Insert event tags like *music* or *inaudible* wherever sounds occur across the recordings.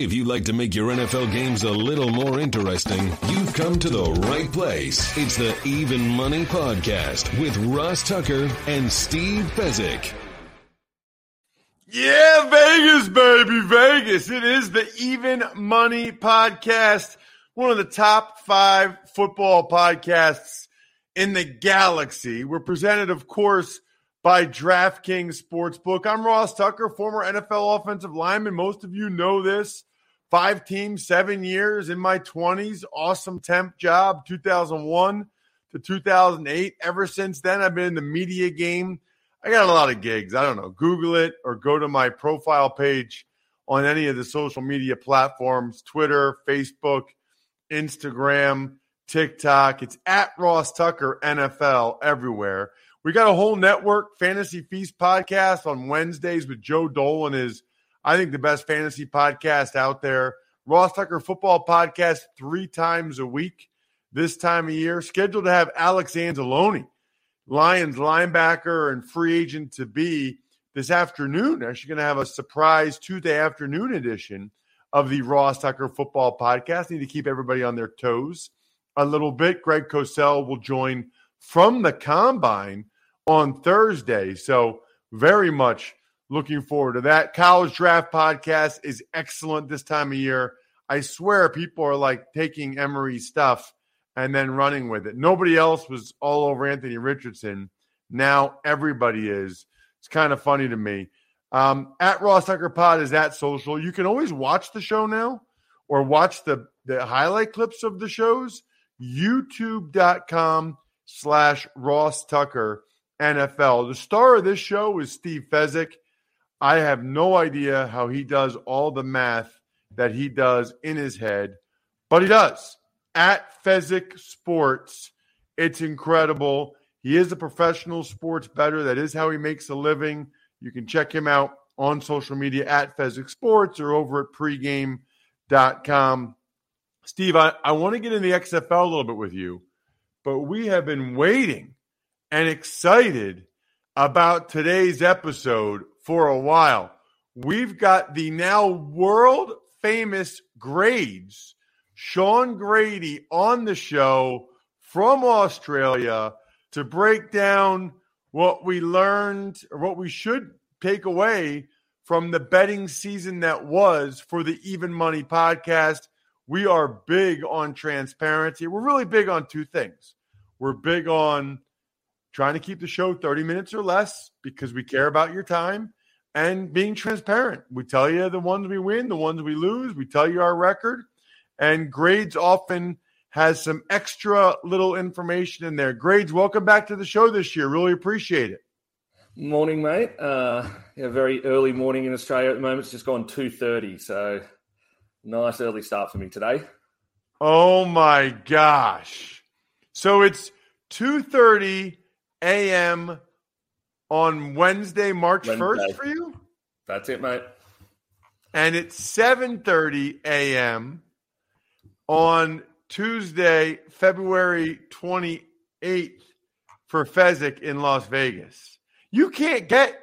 If you'd like to make your NFL games a little more interesting, you've come to the right place. It's the Even Money Podcast with Ross Tucker and Steve Fezzik. Yeah, Vegas, baby, Vegas. It is the Even Money Podcast, one of the top five football podcasts in the galaxy. We're presented, of course, by DraftKings Sportsbook. I'm Ross Tucker, former NFL offensive lineman. Most of you know this. Five teams, seven years in my 20s. Awesome temp job, 2001 to 2008. Ever since then, I've been in the media game. I got a lot of gigs. I don't know. Google it or go to my profile page on any of the social media platforms Twitter, Facebook, Instagram, TikTok. It's at Ross Tucker NFL everywhere. We got a whole network, Fantasy Feast podcast on Wednesdays with Joe Dolan is I think the best fantasy podcast out there. Ross Tucker Football Podcast three times a week this time of year. Scheduled to have Alex Anzalone, Lions linebacker and free agent to be this afternoon. Actually, going to have a surprise Tuesday afternoon edition of the Ross Tucker Football Podcast. Need to keep everybody on their toes a little bit. Greg Cosell will join from the combine on Thursday. So, very much Looking forward to that. College Draft Podcast is excellent this time of year. I swear people are like taking Emory's stuff and then running with it. Nobody else was all over Anthony Richardson. Now everybody is. It's kind of funny to me. Um, at Ross Tucker Pod is at social. You can always watch the show now or watch the, the highlight clips of the shows. YouTube.com slash Ross Tucker NFL. The star of this show is Steve Fezzik. I have no idea how he does all the math that he does in his head, but he does. At Fezzik Sports, it's incredible. He is a professional sports bettor. That is how he makes a living. You can check him out on social media at Fezzik Sports or over at pregame.com. Steve, I, I want to get in the XFL a little bit with you, but we have been waiting and excited about today's episode for a while. We've got the now world famous grades, Shaun Grady, on the show from Australia to break down what we learned or what we should take away from the betting season that was for the Even Money podcast. We are big on transparency. We're really big on two things. We're big on trying to keep the show 30 minutes or less because we care about your time and being transparent. We tell you the ones we win, the ones we lose. We tell you our record. And grades often has some extra little information in there. Grades, welcome back to the show this year. Really appreciate it. Morning, mate. Uh, yeah, very early morning in Australia at the moment. It's just gone two thirty, so nice early start for me today. Oh my gosh! So it's two thirty a.m on Wednesday, March first for you. That's it, mate. And it's seven thirty a.m. on Tuesday, February twenty eighth for Fezzik in Las Vegas. You can't get.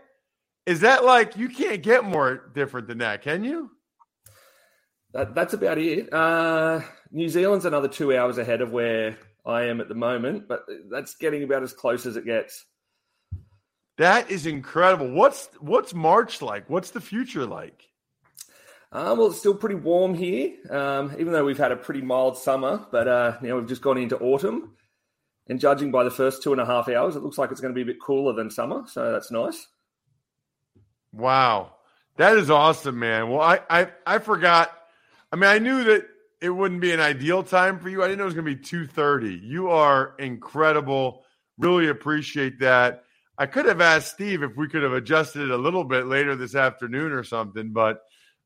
Is that like you can't get more different than that? Can you? that, that's about it. Uh, New Zealand's another two hours ahead of where I am at the moment, but that's getting about as close as it gets. That is incredible. What's what's March like? What's the future like? Um, well, it's still pretty warm here, um, even though we've had a pretty mild summer. But uh, you know, we've just gone into autumn, and judging by the first two and a half hours, it looks like it's going to be a bit cooler than summer. So that's nice. Wow, that is awesome, man. Well, I I, I forgot. I mean, I knew that it wouldn't be an ideal time for you. I didn't know it was going to be two thirty. You are incredible. Really appreciate that. I could have asked Steve if we could have adjusted it a little bit later this afternoon or something, but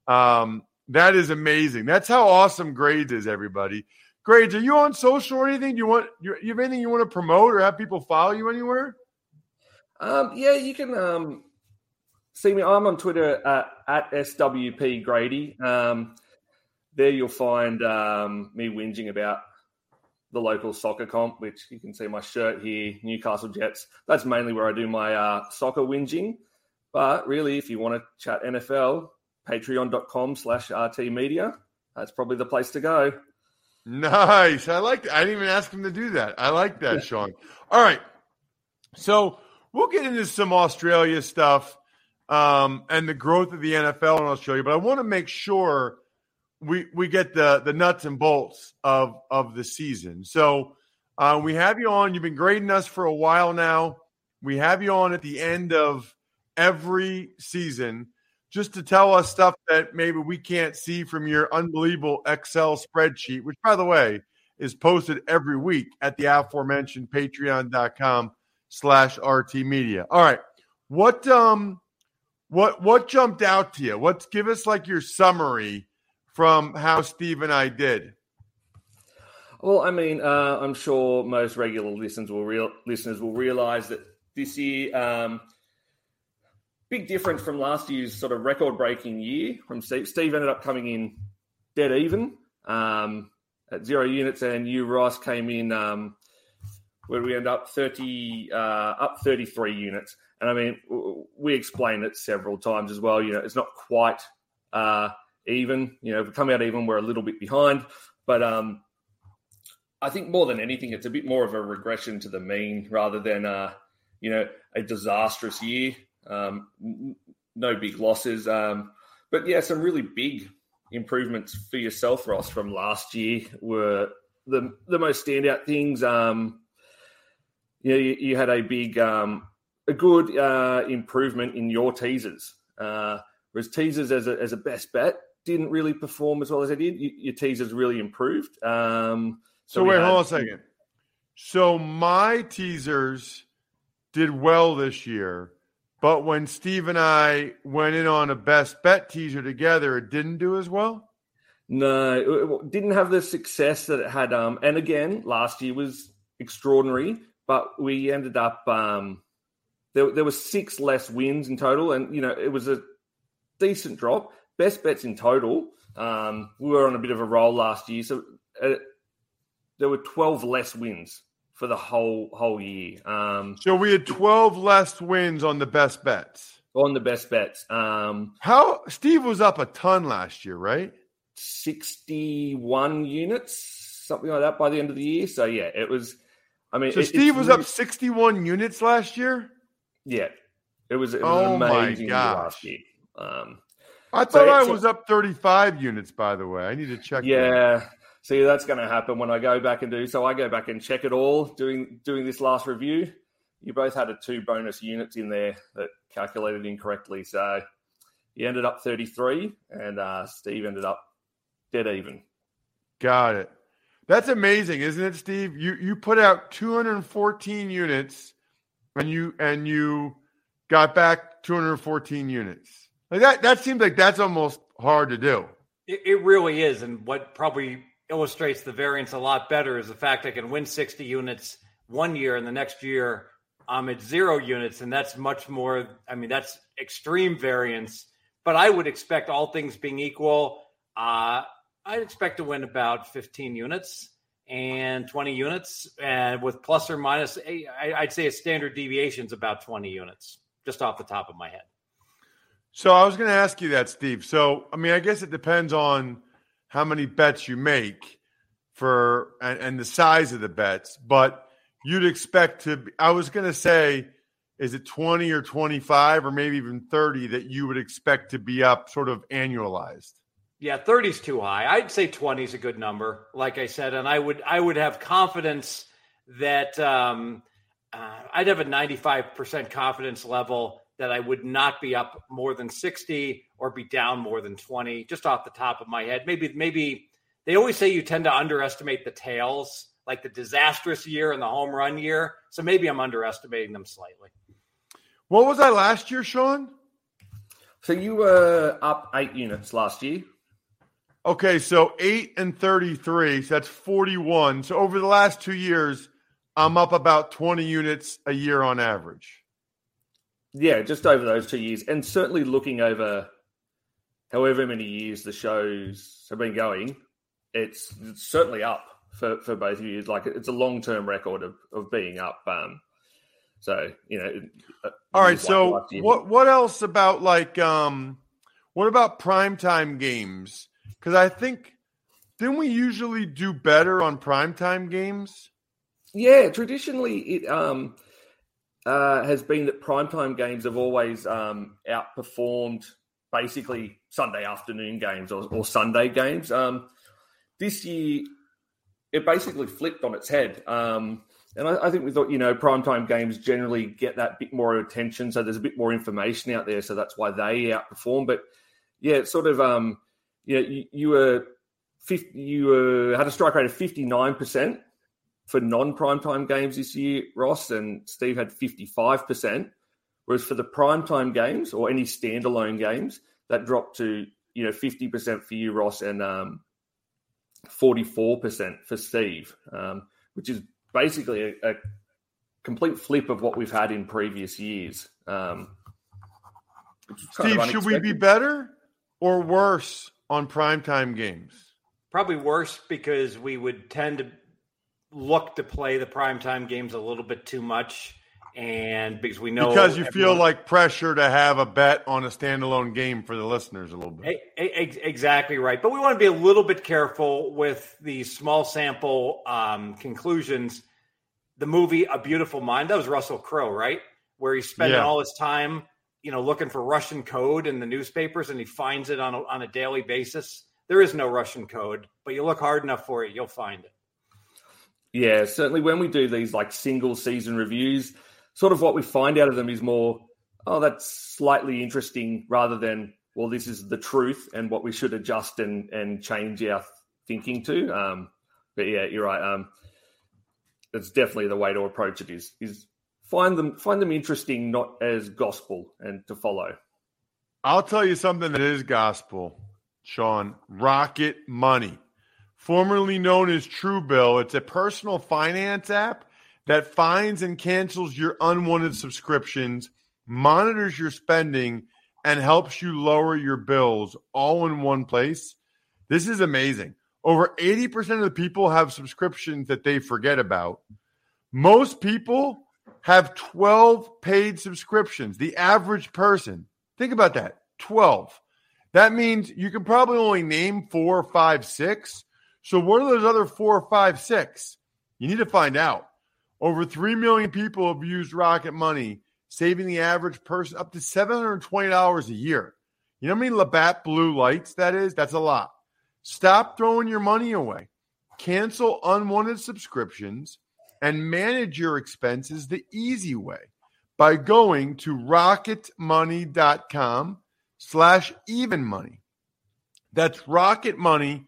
um, that is amazing. That's how awesome Grades is, everybody. Grades, are you on social or anything? Do you want you, you have anything you want to promote or have people follow you anywhere? Um, yeah, you can um, see me. I'm on Twitter uh, at SWP Grady. Um, there you'll find um, me whinging about the local soccer comp, which you can see my shirt here, Newcastle Jets. That's mainly where I do my uh, soccer whinging. But really, if you want to chat NFL, patreon.com slash RT Media. That's probably the place to go. Nice. I like that. I didn't even ask him to do that. I like that, yeah. Shaun. All right. So we'll get into some Australia stuff um, and the growth of the NFL in Australia, but I want to make sure we we get the the nuts and bolts of of the season. So uh, we have you on. You've been grading us for a while now. We have you on at the end of every season just to tell us stuff that maybe we can't see from your unbelievable Excel spreadsheet, which, by the way, is posted every week at the aforementioned patreon.com slash RT media. All right. What um what what jumped out to you? What give us like your summary from how Steve and I did? Well, I mean, uh, I'm sure most regular listeners will real listeners will realize that this year um, big difference from last year's sort of record breaking year from Steve. Steve ended up coming in dead even um, at zero units, and you, Ross, came in um, where we end up 30, uh, up 33 units. And I mean, we explained it several times as well. You know, it's not quite uh, even. You know, we come out even, we're a little bit behind. But um, I think more than anything, it's a bit more of a regression to the mean rather than, uh, you know, a disastrous year. Um, no big losses. Um, but yeah, some really big improvements for yourself, Ross, from last year were the the most standout things. Um, you, know, you, you had a big, um, a good uh, improvement in your teasers. Uh, whereas teasers as a, as a best bet didn't really perform as well as they did. You, your teasers really improved. Um, so, so wait, had, hold on a second. So my teasers did well this year but when Steve and I went in on a best bet teaser together, it didn't do as well. No, it didn't have the success that it had. Um, and again, last year was extraordinary, but we ended up um, there. There was six less wins in total, and you know it was a decent drop. Best bets in total. Um, we were on a bit of a roll last year, so uh, there were twelve less wins for the whole whole year. Um, so we had 12 less wins on the best bets. On the best bets. Um, How Steve was up a ton last year, right? 61 units, something like that by the end of the year. So yeah, it was I mean So it, Steve was really, up 61 units last year? Yeah. It was, it was oh an amazing year last year. Um, I thought I was up 35 units, by the way. I need to check. Yeah, that. See, that's going to happen when I go back and do. So I go back and check it all doing doing this last review. You both had a two bonus units in there that calculated incorrectly. So you ended up 33, and uh, Steve ended up dead even. Got it. That's amazing, isn't it, Steve? You you put out 214 units, and you and you got back 214 units. Like that. That seems like that's almost hard to do. It, it really is, and what probably illustrates the variance a lot better is the fact I can win 60 units one year and the next year I'm at zero units. And that's much more, I mean, that's extreme variance. But I would expect all things being equal, uh, I'd expect to win about 15 units and 20 units, and with plus or minus, I'd say a standard deviation is about 20 units, just off the top of my head. So I was going to ask you that, Steve. So I mean, I guess it depends on how many bets you make for and, and the size of the bets, but you'd expect to. I was going to say, is it 20 or 25 or maybe even 30 that you would expect to be up sort of annualized? Yeah, 30 is too high. I'd say 20 is a good number, like I said, and I would I would have confidence that um, uh, I'd have a 95% confidence level that I would not be up more than 60 or be down more than 20, just off the top of my head. Maybe, maybe they always say you tend to underestimate the tails, like the disastrous year and the home run year. So maybe I'm underestimating them slightly. What was I last year, Shaun? So you were up eight units last year. Okay, so eight and 33, so that's 41. So over the last two years, I'm up about 20 units a year on average. Yeah, just over those two years, and certainly looking over however many years the shows have been going, it's, it's certainly up for, for both of you. Like it's a long term record of, of being up. Um, so you know. Uh, All right. So what what else about like um, what about primetime games? Because I think didn't we usually do better on primetime games? Yeah, traditionally it um uh, has been that primetime games have always um, outperformed basically Sunday afternoon games or, or Sunday games. Um, this year, it basically flipped on its head. Um, and I, I, think we thought, you know, primetime games generally get that bit more attention. So there's a bit more information out there. So that's why they outperform. But yeah, it's sort of, um, you know, you, you were 50, you were, had a strike rate of 59% for non primetime games this year, Ross, and Steve had 55%. Whereas for the primetime games or any standalone games, that dropped to, you know, 50% for you, Ross, and um, 44% for Steve, um, which is basically a, a, complete flip of what we've had in previous years. Um, Steve, should we be better or worse on primetime games? Probably worse because we would tend to look to play the primetime games a little bit too much. And because we know because you everyone, feel like pressure to have a bet on a standalone game for the listeners a little bit. Exactly right. But we want to be a little bit careful with the small sample um, conclusions. The movie A Beautiful Mind, that was Russell Crowe, right? Where he's spending yeah. all his time, you know, looking for Russian code in the newspapers and he finds it on a, on a daily basis. There is no Russian code, but you look hard enough for it, you'll find it. Yeah, certainly when we do these like single season reviews, sort of what we find out of them is more, oh, that's slightly interesting rather than, well, this is the truth and what we should adjust and, and change our thinking to. Um, but yeah, you're right. Um, that's definitely the way to approach it is, is find them, find them interesting, not as gospel and to follow. I'll tell you something that is gospel, Shaun. Rocket money formerly known as Truebill. It's a personal finance app that finds and cancels your unwanted subscriptions, monitors your spending, and helps you lower your bills all in one place. This is amazing. Over 80% of the people have subscriptions that they forget about. Most people have 12 paid subscriptions. The average person, think about that 12. That means you can probably only name four, five, six so, what are those other four, five, six? You need to find out. Over 3 million people have used Rocket Money, saving the average person up to $720 a year. You know how many Labatt blue lights that is? That's a lot. Stop throwing your money away. Cancel unwanted subscriptions and manage your expenses the easy way by going to rocketmoney.com slash even money. That's rocketmoney.com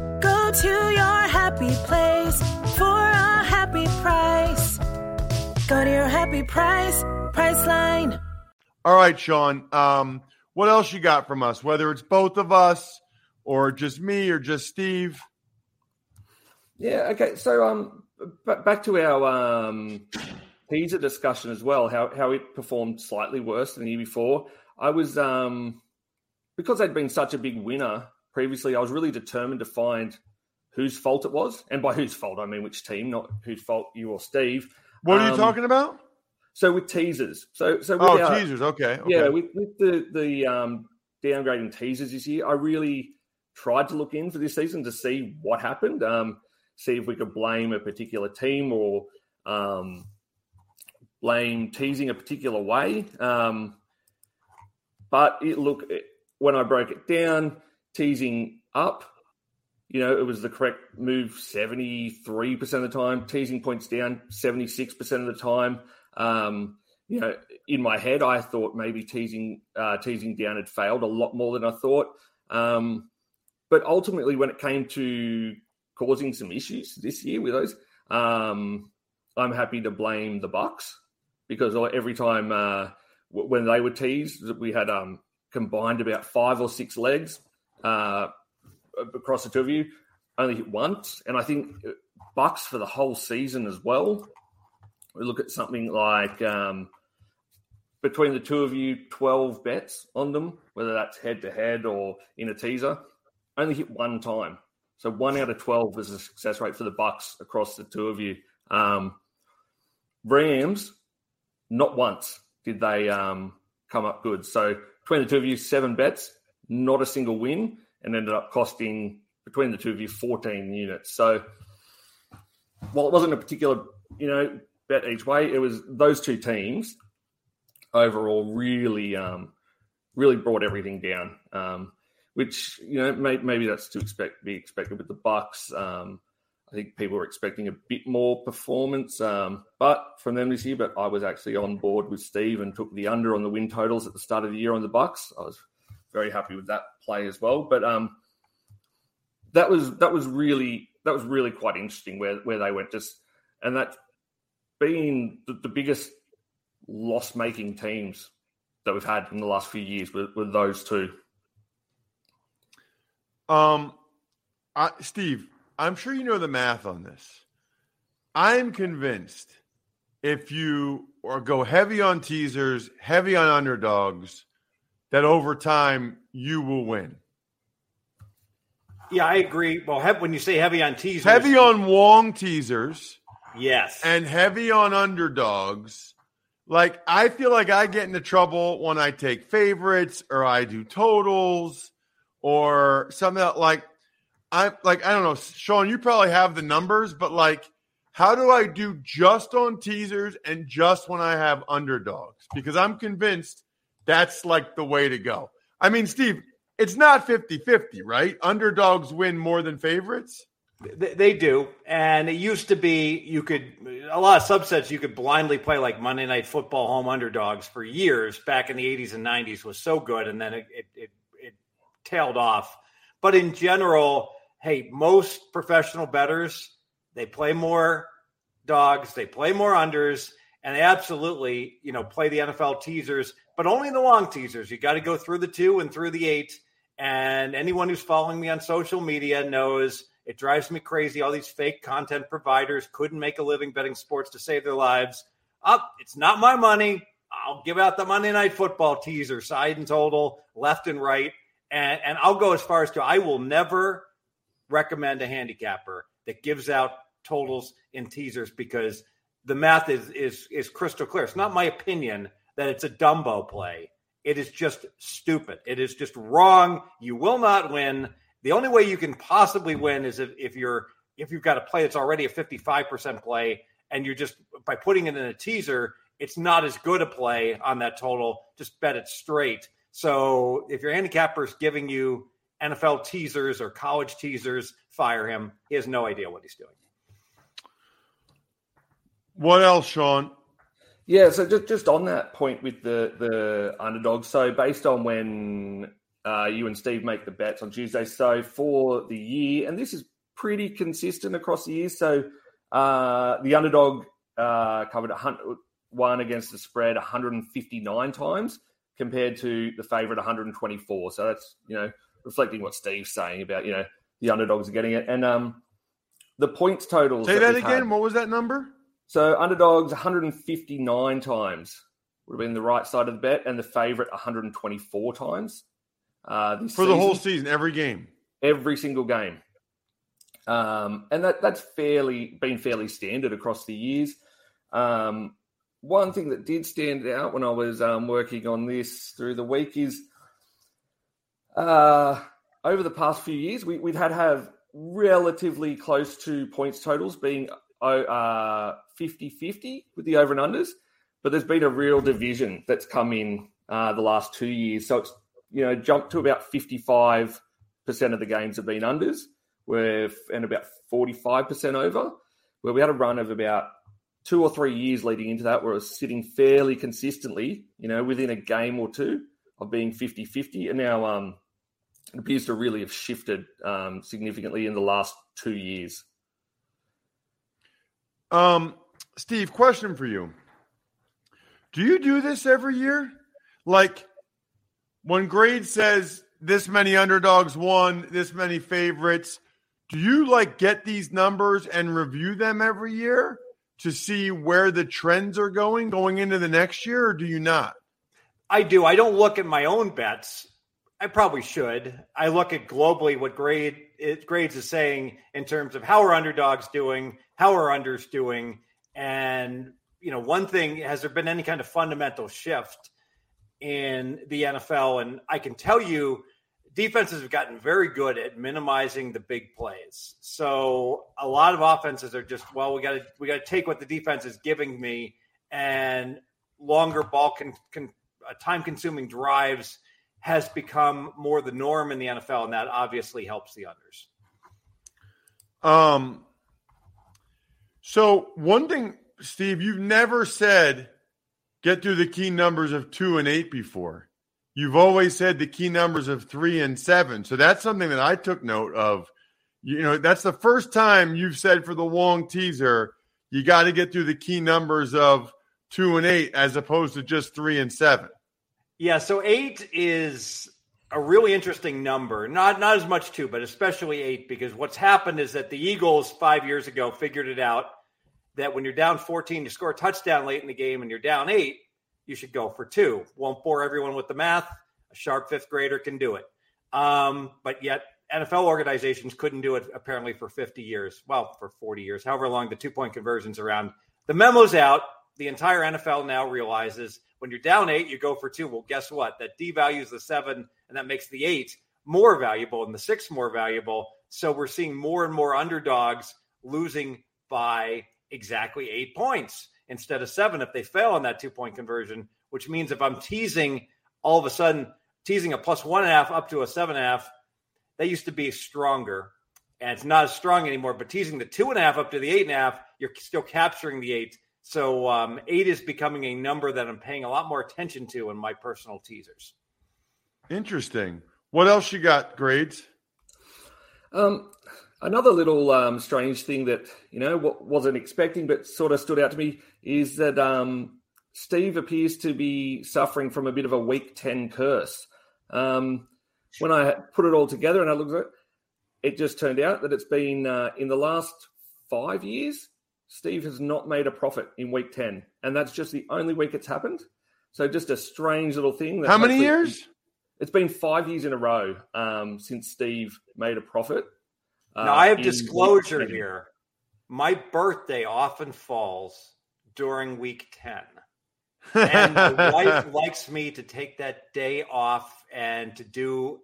Go to your happy place for a happy price. Go to your happy price, Priceline. All right, Shaun. Um, what else you got from us? Whether it's both of us or just me or just Steve. Yeah. Okay. So um, b- back to our um teaser discussion as well. How how it performed slightly worse than the year before. I was um because they'd been such a big winner previously. I was really determined to find whose fault it was, and by whose fault I mean which team, not whose fault you or Steve. What are you Um, talking about? So with teasers, so so with Oh, our- teasers. Okay. okay. yeah, with, with the the um, downgrading teasers this year, I really tried to look in for this season to see what happened, um, see if we could blame a particular team or um, blame teasing a particular way. Um, but it look it, when I broke it down, teasing up, you know, it was the correct move seventy three percent of the time. Teasing points down seventy six percent of the time. Um, you know, in my head, I thought maybe teasing uh, teasing down had failed a lot more than I thought. Um, but ultimately, when it came to causing some issues this year with those, um, I'm happy to blame the Bucs because every time uh, when they were teased, we had um, combined about five or six legs uh, across the two of you. Only hit once, and I think Bucs for the whole season as well. We look at something like um, between the two of you, 12 bets on them, whether that's head to head or in a teaser, only hit one time. So one out of 12 is a success rate for the Bucs across the two of you. Um, Rams, not once did they um, come up good. So between the two of you, seven bets, not a single win, and ended up costing between the two of you 14 units. So while it wasn't a particular, you know, bet each way, it was those two teams overall really, um, really brought everything down. Um, which you know may, maybe that's to expect be expected with the Bucs. Um, I think people were expecting a bit more performance, um, but from them this year. But I was actually on board with Steve and took the under on the win totals at the start of the year on the Bucs. I was very happy with that play as well. But um, that was that was really that was really quite interesting where where they went just and that being the, the biggest loss making teams that we've had in the last few years were those two. Um, I, Steve, I'm sure you know the math on this. I'm convinced if you or go heavy on teasers, heavy on underdogs, that over time you will win. Yeah, I agree. Well, he- when you say heavy on teasers, Heavy on Wong teasers yes, and heavy on underdogs. Like I feel like I get into trouble when I take favorites or I do totals or something that, like I like I don't know, Shaun, you probably have the numbers, but like how do I do just on teasers and just when I have underdogs? Because I'm convinced that's like the way to go. I mean, Steve, it's not 50-50, right? Underdogs win more than favorites. They, do, and it used to be you could a lot of subsets you could blindly play like Monday Night Football home underdogs for years back in the '80s and '90s was so good, and then it it, it, it tailed off. But in general, hey, most professional bettors they play more dogs, they play more unders, and they absolutely you know play the NFL teasers, but only the long teasers. You got to go through the two and through the eight. And anyone who's following me on social media knows it drives me crazy. All these fake content providers couldn't make a living betting sports to save their lives. Up, it's not my money. I'll give out the Monday Night Football teaser, side and total, left and right, and and I'll go as far as to I will never recommend a handicapper that gives out totals in teasers because the math is is is crystal clear. It's not my opinion that it's a Dumbo play. It is just stupid. It is just wrong. You will not win. The only way you can possibly win is if, if you're if you've got a play that's already a 55% play and you're just by putting it in a teaser, it's not as good a play on that total. Just bet it straight. So if your handicapper is giving you NFL teasers or college teasers, fire him. He has no idea what he's doing. What else, Shaun? Yeah, so just just on that point with the the underdogs. So based on when uh, you and Steve make the bets on Tuesday, so for the year, and this is pretty consistent across the years. So uh, the underdog uh, covered one against the spread 159 times compared to the favorite 124. So that's you know reflecting what Steve's saying about you know the underdogs are getting it, and um, the points totals. Say that we've again. had. What was that number? So underdogs 159 times would have been the right side of the bet, and the favorite 124 times. Uh, this For the whole season. season, every game. every single game. Um, and that that's fairly been fairly standard across the years. Um, one thing that did stand out when I was um, working on this through the week is uh, over the past few years, we, we've had have relatively close to points totals being uh, 50-50 with the over and unders, but there's been a real division that's come in uh, the last two years. So it's you know jumped to about 55 percent of the games have been unders, and about 45 percent over. Where we had a run of about two or three years leading into that, where it was sitting fairly consistently, you know, within a game or two of being 50-50, and now um, it appears to really have shifted um, significantly in the last two years. Um, Steve, question for you. Do you do this every year? Like when grade says this many underdogs won, this many favorites, do you like get these numbers and review them every year to see where the trends are going going into the next year, or do you not? I do. I don't look at my own bets. I probably should. I look at globally what grade it, grades is saying in terms of how are underdogs doing, how are unders doing, and you know, one thing has there been any kind of fundamental shift in the NFL? And I can tell you, defenses have gotten very good at minimizing the big plays. So a lot of offenses are just, well, we got to we got to take what the defense is giving me, and longer ball can, uh, time consuming drives has become more the norm in the NFL, and that obviously helps the unders. Um, so one thing, Steve, you've never said get through the key numbers of two and eight before. You've always said the key numbers of three and seven. So that's something that I took note of. You know, that's the first time you've said for the long teaser, you got to get through the key numbers of two and eight as opposed to just three and seven. Yeah, so eight is a really interesting number. Not not as much two, but especially eight, because what's happened is that the Eagles five years ago figured it out that when you're down 14, you score a touchdown late in the game and you're down eight, you should go for two. Won't bore everyone with the math. A sharp fifth grader can do it. Um, but yet NFL organizations couldn't do it apparently for 50 years. Well, for 40 years, however long the two point conversions around. The memo's out. The entire NFL now realizes when you're down eight, you go for two. Well, guess what? That devalues the seven and that makes the eight more valuable and the six more valuable. So we're seeing more and more underdogs losing by exactly eight points instead of seven if they fail on that two point conversion, which means if I'm teasing all of a sudden, teasing a plus one and a half up to a seven and a half, that used to be stronger and it's not as strong anymore. But teasing the two and a half up to the eight and a half, you're still capturing the eight. So um, eight is becoming a number that I'm paying a lot more attention to in my personal teasers. Interesting. What else you got, grades? Um, another little um, strange thing that you know what wasn't expecting, but sort of stood out to me is that um, Steve appears to be suffering from a bit of a week ten curse. Um, when I put it all together and I looked at it, it just turned out that it's been uh, in the last five years. Steve has not made a profit in week ten, and that's just the only week it's happened. So just a strange little thing. That How many years? It's been five years in a row um, since Steve made a profit. Uh, Now I have disclosure here. My birthday often falls during week 10. *laughs* and my wife likes me to take that day off and to do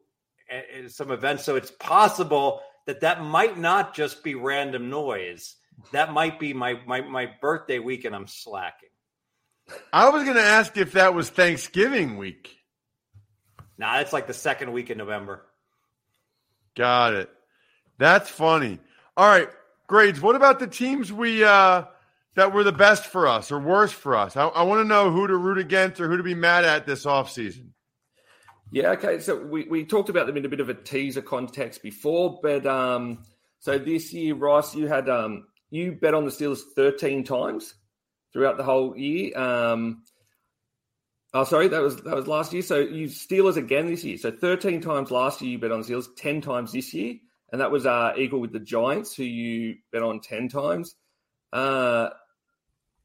uh, some events. So it's possible that that might not just be random noise. That might be my my, my birthday week, and I'm slacking. I was going to ask if that was Thanksgiving week. Now that's like the second week in November. Got it. That's funny. All right, grades. What about the teams we uh that were the best for us or worst for us? I, I want to know who to root against or who to be mad at this offseason. Yeah, okay. So we, we talked about them in a bit of a teaser context before, but um, so this year, Ross, you had um, you bet on the Steelers thirteen times throughout the whole year. Um, oh, sorry, that was that was last year. So you Steelers again this year. So thirteen times last year you bet on the Steelers, ten times this year, and that was uh, equal with the Giants, who you bet on 10 times. Uh,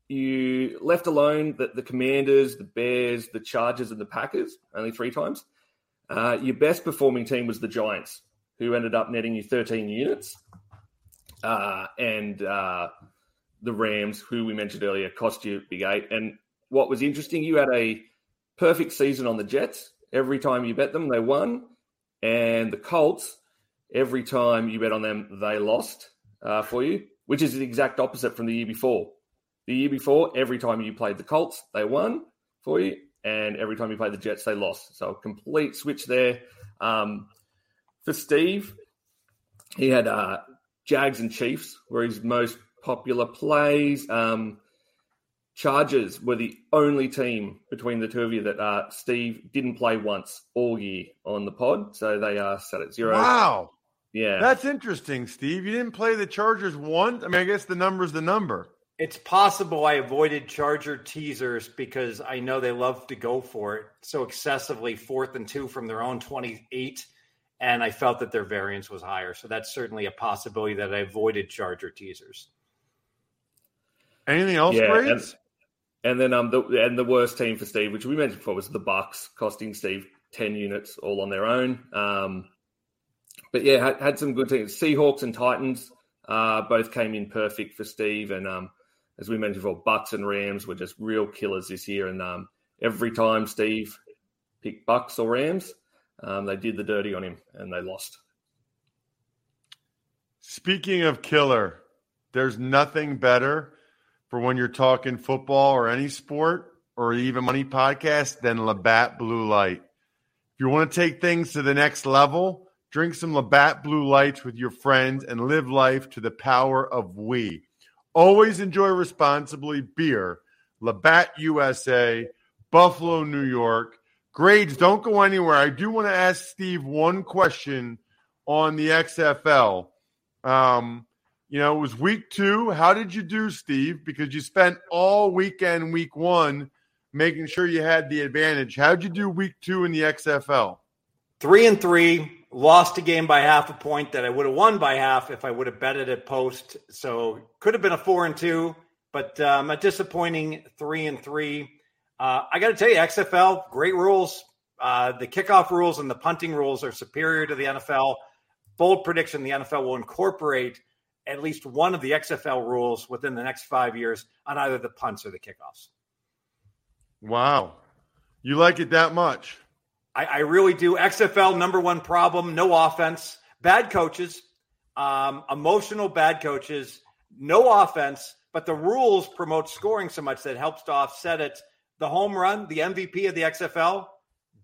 you left alone the, the Commanders, the Bears, the Chargers, and the Packers only three times. Uh, your best performing team was the Giants, who ended up netting you 13 units. Uh, and uh, the Rams, who we mentioned earlier, cost you big eight. And what was interesting, you had a perfect season on the Jets. Every time you bet them, they won. And the Colts, every time you bet on them, they lost uh, for you, which is the exact opposite from the year before. The year before, every time you played the Colts, they won for you. And every time you played the Jets, they lost. So a complete switch there. Um, for Steve, he had uh, Jags and Chiefs were his most popular plays. Um, Chargers were the only team between the two of you that uh, Steve didn't play once all year on the pod, so they are set at zero. Wow. Yeah, That's interesting, Steve. You didn't play the Chargers once. I mean, I guess the number's the number. It's possible I avoided Charger teasers because I know they love to go for it so excessively, fourth and two from their own 28. And I felt that their variance was higher. So that's certainly a possibility that I avoided Charger teasers. Anything else, yeah, Grades? and, and then um the and the worst team for Steve, which we mentioned before, was the Bucs, costing Steve ten units all on their own. Um, but yeah, had, had some good teams. Seahawks and Titans uh, both came in perfect for Steve, and um, as we mentioned before, Bucs and Rams were just real killers this year. And um, every time Steve picked Bucs or Rams, um, they did the dirty on him, and they lost. Speaking of killer, there's nothing better for when you're talking football or any sport or even money podcast than Labatt Blue Light. If you want to take things to the next level, drink some Labatt Blue Lights with your friends and live life to the power of we. Always enjoy responsibly beer. Labatt USA, Buffalo, New York. Grades, don't go anywhere. I do want to ask Steve one question on the XFL. Um, you know, it was week two. How did you do, Steve? Because you spent all weekend, week one, making sure you had the advantage. How'd you do week two in the XFL? Three and three, lost a game by half a point that I would have won by half if I would have betted at post. So could have been a four and two, but um, a disappointing three and three. Uh, I got to tell you, XFL, great rules. Uh, the kickoff rules and the punting rules are superior to the NFL. Bold prediction: the NFL will incorporate at least one of the XFL rules within the next five years on either the punts or the kickoffs. Wow. You like it that much? I, I really do. XFL number one problem: no offense, bad coaches, um, emotional bad coaches, no offense. But the rules promote scoring so much that helps to offset it. The home run, the MVP of the XFL,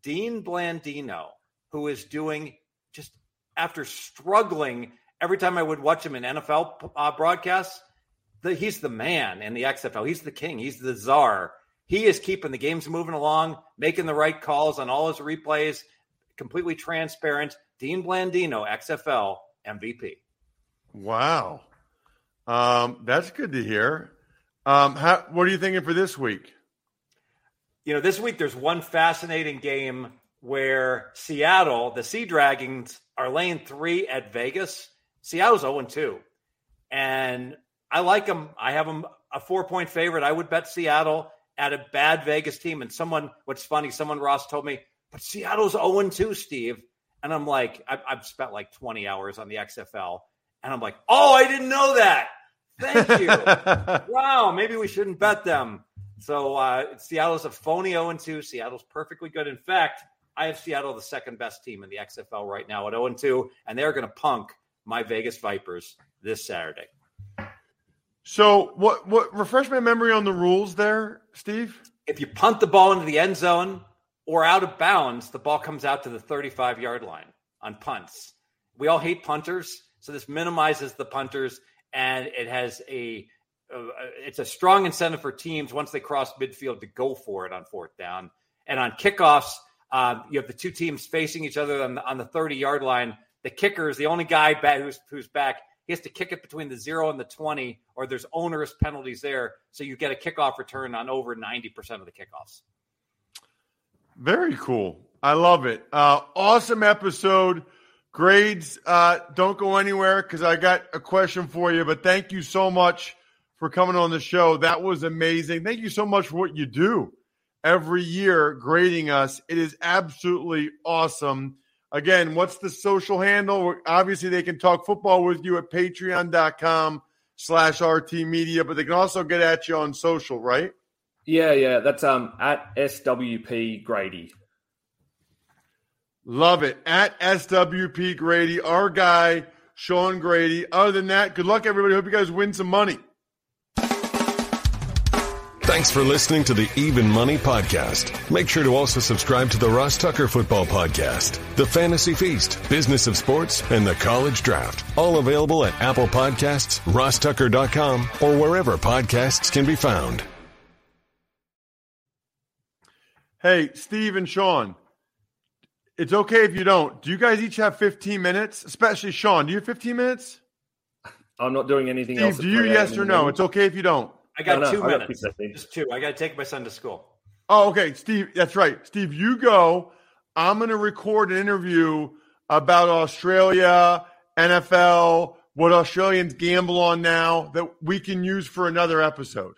Dean Blandino, who is doing just after struggling every time I would watch him in NFL uh, broadcasts. The, he's the man in the XFL. He's the king. He's the czar. He is keeping the games moving along, making the right calls on all his replays, completely transparent. Dean Blandino, XFL MVP. Wow. Um, that's good to hear. Um, how, what are you thinking for this week? You know, this week there's one fascinating game where Seattle, the Sea Dragons, are laying three at Vegas. Seattle's 0 2. And I like them. I have them a four point favorite. I would bet Seattle at a bad Vegas team. And someone, what's funny, someone Ross told me, but Seattle's 0 2, Steve. And I'm like, I've, I've spent like 20 hours on the XFL. And I'm like, oh, I didn't know that. Thank you. *laughs* wow, maybe we shouldn't bet them. So uh, Seattle's a phony 0 2. Seattle's perfectly good. In fact, I have Seattle the second best team in the XFL right now at 0 2, and they're going to punk my Vegas Vipers this Saturday. So, what what refresh my memory on the rules there, Steve? If you punt the ball into the end zone or out of bounds, the ball comes out to the 35 yard line on punts. We all hate punters, so this minimizes the punters, and it has a it's a strong incentive for teams once they cross midfield to go for it on fourth down. And on kickoffs, um, you have the two teams facing each other on the, on the 30 yard line. The kicker is the only guy back who's, who's back. He has to kick it between the zero and the 20, or there's onerous penalties there. So you get a kickoff return on over 90% of the kickoffs. Very cool. I love it. Uh, awesome episode. Grades, uh, don't go anywhere because I got a question for you. But thank you so much for coming on the show. That was amazing. Thank you so much for what you do every year grading us. It is absolutely awesome. Again, what's the social handle? Obviously, they can talk football with you at patreon.com slash RT Media, but they can also get at you on social, right? Yeah, yeah. That's um at SWP Grady. Love it. At SWP Grady, our guy, Shaun Grady. Other than that, good luck, everybody. Hope you guys win some money. Thanks for listening to the Even Money Podcast. Make sure to also subscribe to the Ross Tucker Football Podcast, The Fantasy Feast, Business of Sports, and The College Draft. All available at Apple Podcasts, rosstucker.com, or wherever podcasts can be found. Hey, Steve and Shaun, it's okay if you don't. Do you guys each have 15 minutes? Especially Shaun, do you have 15 minutes? I'm not doing anything Steve, else. do you yes or no? It's okay if you don't. I got No, no, two I got minutes. Just two. I got to take my son to school. Oh, okay, Steve. That's right, Steve. You go. I'm going to record an interview about Australia, NFL, what Australians gamble on now that we can use for another episode.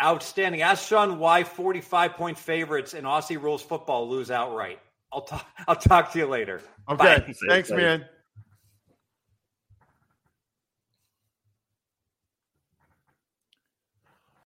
Outstanding. Ask Shaun why 45 point favorites in Aussie rules football lose outright. I'll talk. I'll talk to you later. Okay, Bye. thanks, man.